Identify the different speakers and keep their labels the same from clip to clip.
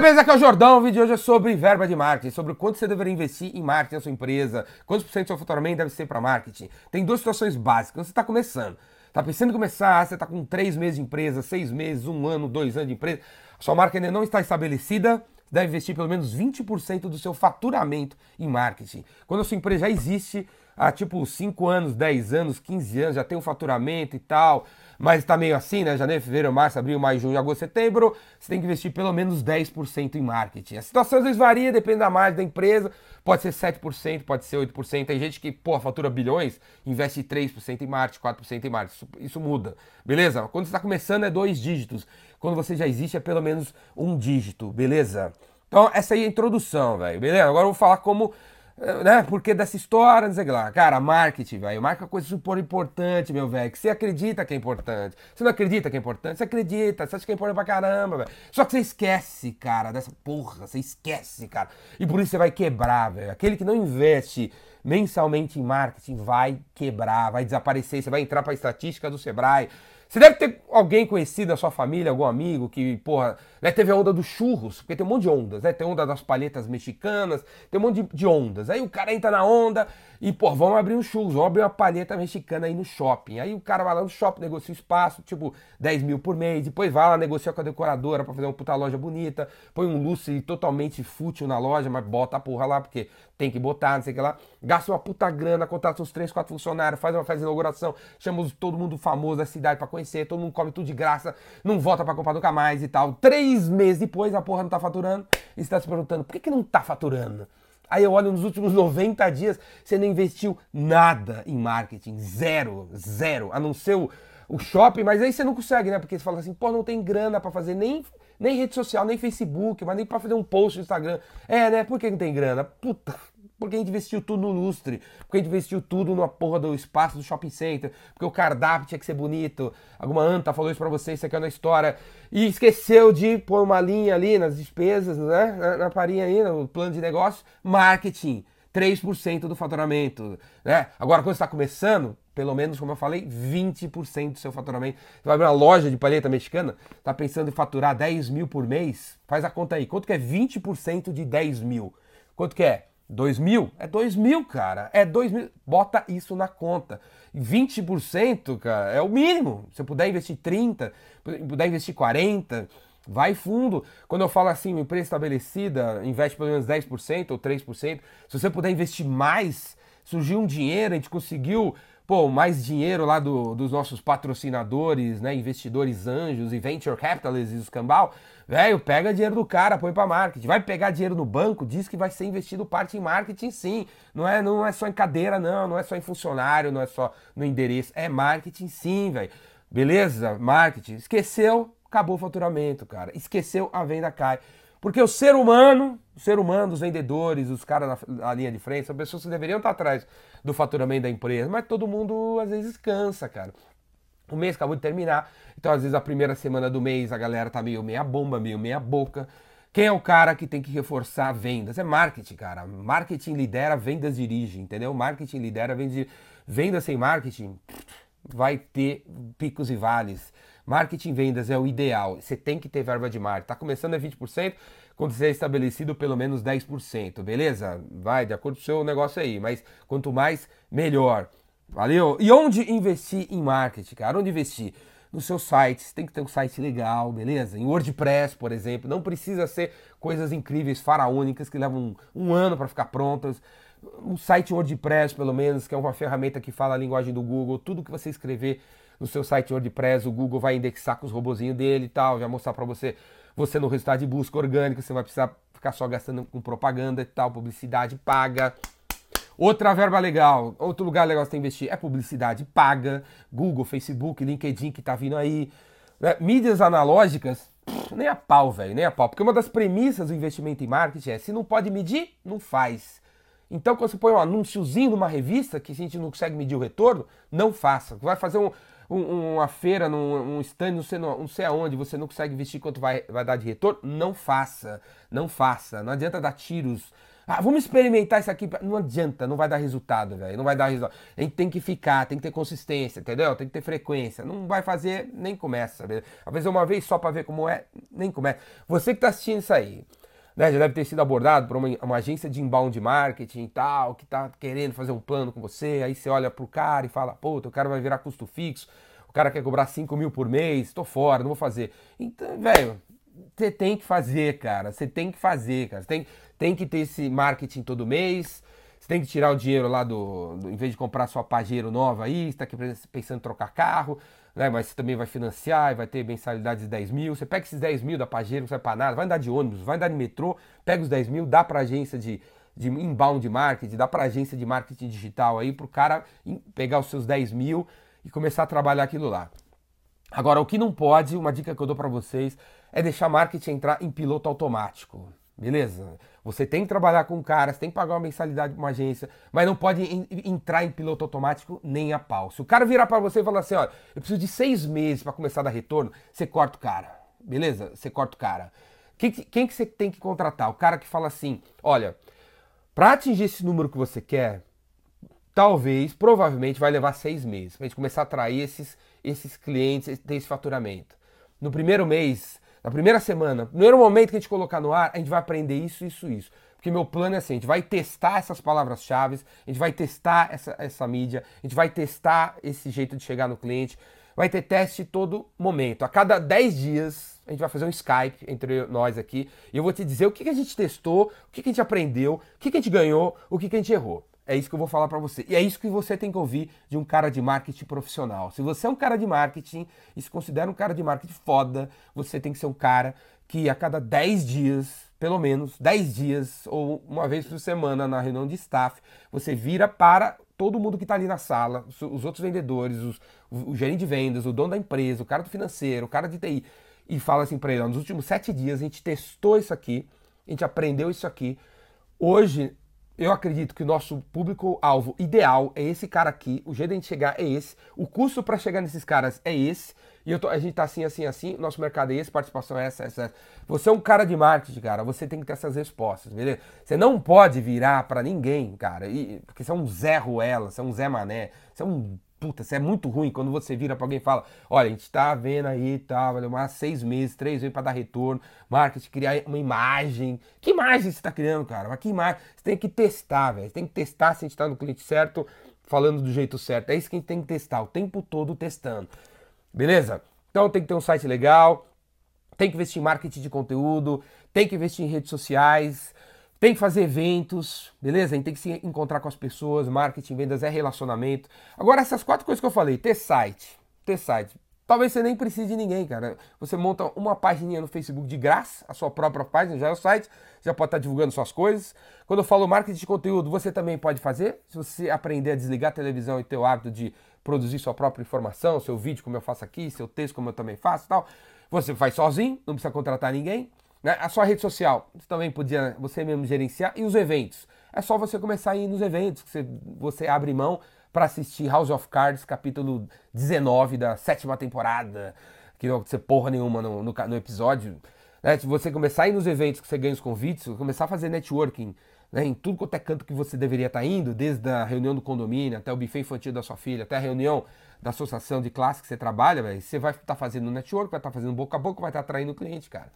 Speaker 1: beleza? Aqui é o Jordão. O vídeo de hoje é sobre verba de marketing, sobre quanto você deveria investir em marketing na sua empresa, quantos por cento do seu faturamento deve ser para marketing. Tem duas situações básicas. Você está começando, está pensando em começar, você está com três meses de empresa, seis meses, um ano, dois anos de empresa, sua marca ainda não está estabelecida, deve investir pelo menos 20% do seu faturamento em marketing. Quando a sua empresa já existe há tipo 5 anos, 10 anos, 15 anos, já tem um faturamento e tal, mas está meio assim, né? Janeiro, fevereiro, março, abril, maio, junho, agosto, setembro, você tem que investir pelo menos 10% em marketing. A situação às vezes varia, depende da margem da empresa, pode ser 7%, pode ser 8%. Tem gente que, pô, fatura bilhões, investe 3% em marketing, 4% em marketing. Isso, isso muda, beleza? Quando você está começando é dois dígitos. Quando você já existe é pelo menos um dígito, beleza? Então, essa aí é a introdução, velho, beleza? Agora eu vou falar como né? Porque dessa história, não sei lá. Cara, marketing, velho. Marca é coisa super importante, meu velho. Que você acredita que é importante. Você não acredita que é importante? Você acredita, você acha que é importante pra caramba, velho. Só que você esquece, cara, dessa porra. Você esquece, cara. E por isso você vai quebrar, velho. Aquele que não investe mensalmente em marketing vai quebrar, vai desaparecer. Você vai entrar pra estatística do Sebrae. Você deve ter alguém conhecido da sua família, algum amigo que, porra, né, teve a onda dos churros, porque tem um monte de ondas, né? Tem onda das palhetas mexicanas, tem um monte de, de ondas. Aí o cara entra na onda e, pô, vamos abrir um churros, vamos abrir uma palheta mexicana aí no shopping. Aí o cara vai lá no shopping, negocia o espaço, tipo, 10 mil por mês, depois vai lá, negocia com a decoradora para fazer uma puta loja bonita, põe um lustre totalmente fútil na loja, mas bota a porra lá, porque tem que botar, não sei o que lá. Gasta uma puta grana, contrata uns 3, 4 funcionários, faz uma festa de inauguração, chama todo mundo famoso da cidade para conhecer, todo mundo come tudo de graça, não volta para comprar nunca mais e tal. Três meses depois a porra não tá faturando e você tá se perguntando, por que, que não tá faturando? Aí eu olho nos últimos 90 dias, você não investiu nada em marketing, zero, zero, a não ser o, o shopping, mas aí você não consegue, né? Porque você fala assim, pô, não tem grana para fazer nem, nem rede social, nem Facebook, mas nem para fazer um post no Instagram. É, né? Por que não tem grana? Puta, porque a gente investiu tudo no lustre, porque a gente investiu tudo na porra do espaço do shopping center, porque o cardápio tinha que ser bonito. Alguma anta falou isso pra vocês, isso aqui é uma história. E esqueceu de pôr uma linha ali nas despesas, né? Na, na parinha aí, no plano de negócio, marketing. 3% do faturamento, né? Agora, quando você está começando, pelo menos, como eu falei, 20% do seu faturamento. Você vai abrir uma loja de palheta mexicana, está pensando em faturar 10 mil por mês? Faz a conta aí. Quanto que é 20% de 10 mil? Quanto que é? 2 mil? É 2 mil, cara. É 2 mil. Bota isso na conta. 20%, cara, é o mínimo. Se puder investir 30%, puder investir 40%, vai fundo. Quando eu falo assim, uma empresa estabelecida, investe pelo menos 10% ou 3%. Se você puder investir mais, surgiu um dinheiro, a gente conseguiu pô, mais dinheiro lá do, dos nossos patrocinadores, né, investidores anjos e venture capitalists e os cambal, velho, pega dinheiro do cara, põe para marketing. Vai pegar dinheiro no banco, diz que vai ser investido parte em marketing sim. Não é, não é só em cadeira não, não é só em funcionário, não é só no endereço, é marketing sim, velho. Beleza? Marketing. Esqueceu, acabou o faturamento, cara. Esqueceu, a venda cai. Porque o ser humano, o ser humano, os vendedores, os caras na, na, linha de frente, são pessoas que deveriam estar atrás do faturamento da empresa, mas todo mundo às vezes cansa, cara. O mês acabou de terminar, então às vezes a primeira semana do mês a galera tá meio meia bomba, meio meia boca. Quem é o cara que tem que reforçar vendas? É marketing, cara. Marketing lidera, vendas dirige, entendeu? Marketing lidera, vendas dirige. Vendas sem marketing vai ter picos e vales. Marketing vendas é o ideal. Você tem que ter verba de marketing. Está começando a 20%, quando você é estabelecido pelo menos 10%, beleza? Vai, de acordo com o seu negócio aí. Mas quanto mais, melhor. Valeu? E onde investir em marketing, cara? Onde investir? No seu site, você tem que ter um site legal, beleza? Em WordPress, por exemplo, não precisa ser coisas incríveis, faraônicas, que levam um, um ano para ficar prontas. Um site WordPress, pelo menos, que é uma ferramenta que fala a linguagem do Google, tudo que você escrever no seu site WordPress, o Google vai indexar com os robozinhos dele e tal, já mostrar para você, você no resultado de busca orgânica, você vai precisar ficar só gastando com propaganda e tal, publicidade paga. Outra verba legal, outro lugar legal você tem que investir é publicidade paga, Google, Facebook, LinkedIn que tá vindo aí. Né? Mídias analógicas, nem a pau, velho, nem a pau. Porque uma das premissas do investimento em marketing é: se não pode medir, não faz. Então, quando você põe um anúnciozinho numa revista que a gente não consegue medir o retorno, não faça. Vai fazer um, um, uma feira, num um stand, não sei, não sei aonde, você não consegue investir quanto vai, vai dar de retorno, não faça. Não faça. Não adianta dar tiros Ah, vamos experimentar isso aqui. Não adianta, não vai dar resultado, velho. Não vai dar resultado. A gente tem que ficar, tem que ter consistência, entendeu? Tem que ter frequência. Não vai fazer, nem começa. Às vezes uma vez só para ver como é, nem começa. Você que tá assistindo isso aí, né, já deve ter sido abordado por uma, uma, agência de inbound marketing e tal, que tá querendo fazer um plano com você, aí você olha pro cara e fala, pô, o cara vai virar custo fixo, o cara quer cobrar 5 mil por mês, tô fora, não vou fazer. Então, velho, você tem que fazer, cara. Você tem que fazer, cara. Tem, tem que ter esse marketing todo mês. Você tem que tirar o dinheiro lá do, do em vez de comprar sua Pajero nova aí, está aqui pensando em trocar carro, né? Mas você também vai financiar, vai ter mensalidades de 10 mil. Você pega esses 10 mil da Pajero, não vai para nada, vai andar de ônibus, vai andar de metrô, pega os 10 mil, dá para agência de, de inbound marketing, dá para agência de marketing digital aí, para o cara pegar os seus 10 mil e começar a trabalhar aquilo lá. Agora, o que não pode, uma dica que eu dou para vocês, é deixar marketing entrar em piloto automático. Beleza? Você tem que trabalhar com caras, tem que pagar uma mensalidade para uma agência, mas não pode entrar em piloto automático nem a pau. Se o cara virar para você e falar assim, olha, eu preciso de seis meses para começar a dar retorno, você corta o cara. Beleza? Você corta o cara. Quem, quem que você tem que contratar? O cara que fala assim, olha, para atingir esse número que você quer, talvez, provavelmente vai levar seis meses para gente começar a atrair esses, esses clientes, ter esse faturamento. No primeiro mês, na primeira semana, no primeiro momento que a gente colocar no ar, a gente vai aprender isso, isso, isso. Porque meu plano é assim, a gente vai testar essas palavras-chave, a gente vai testar essa, essa mídia, a gente vai testar esse jeito de chegar no cliente, vai ter teste todo momento. A cada 10 dias, a gente vai fazer um Skype entre nós aqui, e eu vou te dizer o que, que a gente testou, o que, que a gente aprendeu, o que, que a gente ganhou, o que, que a gente errou. É isso que eu vou falar para você. E é isso que você tem que ouvir de um cara de marketing profissional. Se você é um cara de marketing e se considera um cara de marketing foda, você tem que ser um cara que a cada 10 dias, pelo menos 10 dias ou uma vez por semana na reunião de staff, você vira para todo mundo que está ali na sala, os outros vendedores, os, o, o gerente de vendas, o dono da empresa, o cara do financeiro, o cara de TI, e fala assim para ele: nos últimos sete dias a gente testou isso aqui, a gente aprendeu isso aqui. Hoje eu acredito que o nosso público-alvo ideal é esse cara aqui, o jeito de chegar é esse, o custo para chegar nesses caras é esse, e tô, a gente tá assim, assim, assim, nosso mercado é esse, participação é essa, essa, essa. Você é um cara de marketing, cara, você tem que ter essas respostas, beleza? Você não pode virar para ninguém, cara, e, porque você é um Zé Ruela, você é um Zé Mané, você é um puta, isso é muito ruim quando você vira para alguém e fala: olha, a gente tá vendo aí e tá, vai seis meses, três meses para dar retorno, marketing, criar uma imagem. Que imagem você tá criando, cara? Mas que imagem? Você tem que testar, velho. Você tem que testar se a gente tá no cliente certo, falando do jeito certo. É isso que a gente tem que testar, o tempo todo testando. Beleza? Então tem que ter um site legal, tem que investir em marketing de conteúdo, tem que investir em redes sociais. Tem que fazer eventos, beleza? A gente tem que se encontrar com as pessoas, marketing, vendas é relacionamento. Agora, essas quatro coisas que eu falei, ter site, ter site. Talvez você nem precise de ninguém, cara. Você monta uma página no Facebook de graça, a sua própria página, já é o site, já pode estar divulgando suas coisas. Quando eu falo marketing de conteúdo, você também pode fazer. Se você aprender a desligar a televisão e ter o hábito de produzir sua própria informação, seu vídeo, como eu faço aqui, seu texto, como eu também faço tal, você faz sozinho, não precisa contratar ninguém. Né? A sua rede social, você também podia você mesmo gerenciar. E os eventos? É só você começar a ir nos eventos, que você, você abre mão para assistir House of Cards, capítulo 19 da sétima temporada, que não você porra nenhuma no, no, no episódio. Né? Se você começar a ir nos eventos que você ganha os convites, começar a fazer networking né? em tudo quanto é canto que você deveria estar tá indo, desde a reunião do condomínio até o buffet infantil da sua filha, até a reunião da associação de classe que você trabalha, véio, você vai estar tá fazendo network, vai estar tá fazendo boca a boca, vai estar tá atraindo cliente, cara.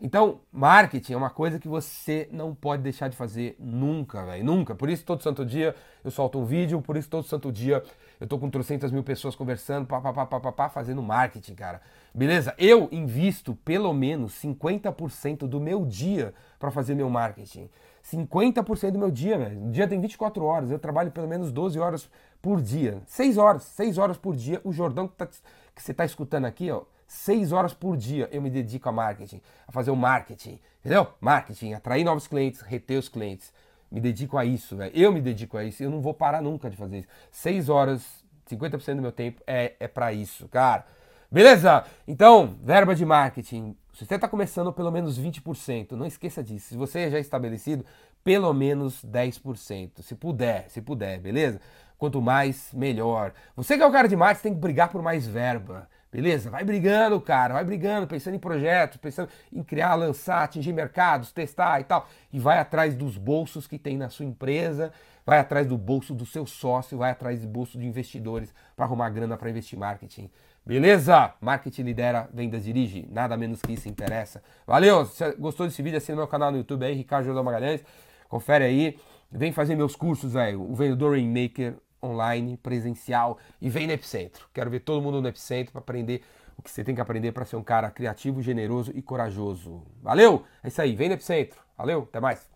Speaker 1: Então, marketing é uma coisa que você não pode deixar de fazer nunca, velho. Nunca. Por isso, todo santo dia eu solto um vídeo, por isso, todo santo dia eu tô com 300 mil pessoas conversando, pá, pá, pá, pá, pá, pá, fazendo marketing, cara. Beleza? Eu invisto pelo menos 50% do meu dia para fazer meu marketing. 50% do meu dia, velho. O dia tem 24 horas, eu trabalho pelo menos 12 horas por dia. 6 horas, 6 horas por dia. O Jordão que, tá, que você tá escutando aqui, ó, Seis horas por dia eu me dedico a marketing, a fazer o marketing, entendeu? Marketing, atrair novos clientes, reter os clientes. Me dedico a isso, velho. Eu me dedico a isso. Eu não vou parar nunca de fazer isso. Seis horas, 50% do meu tempo é, é para isso, cara. Beleza? Então, verba de marketing. Se você está começando, pelo menos 20%. Não esqueça disso. Se você é já estabelecido, pelo menos 10%. Se puder, se puder, beleza? Quanto mais, melhor. Você que é o cara de marketing, tem que brigar por mais verba. Beleza? Vai brigando, cara, vai brigando, pensando em projetos, pensando em criar, lançar, atingir mercados, testar e tal. E vai atrás dos bolsos que tem na sua empresa, vai atrás do bolso do seu sócio, vai atrás do bolso de investidores para arrumar grana para investir em marketing. Beleza? Marketing lidera, vendas dirige. Nada menos que isso interessa. Valeu! Se gostou desse vídeo, assina meu canal no YouTube aí, Ricardo José Magalhães. Confere aí. Vem fazer meus cursos, velho. O Vendedor Rainmaker online, presencial e vem no Epicentro. Quero ver todo mundo no Epicentro para aprender o que você tem que aprender para ser um cara criativo, generoso e corajoso. Valeu? É isso aí, vem no Epicentro. Valeu, até mais.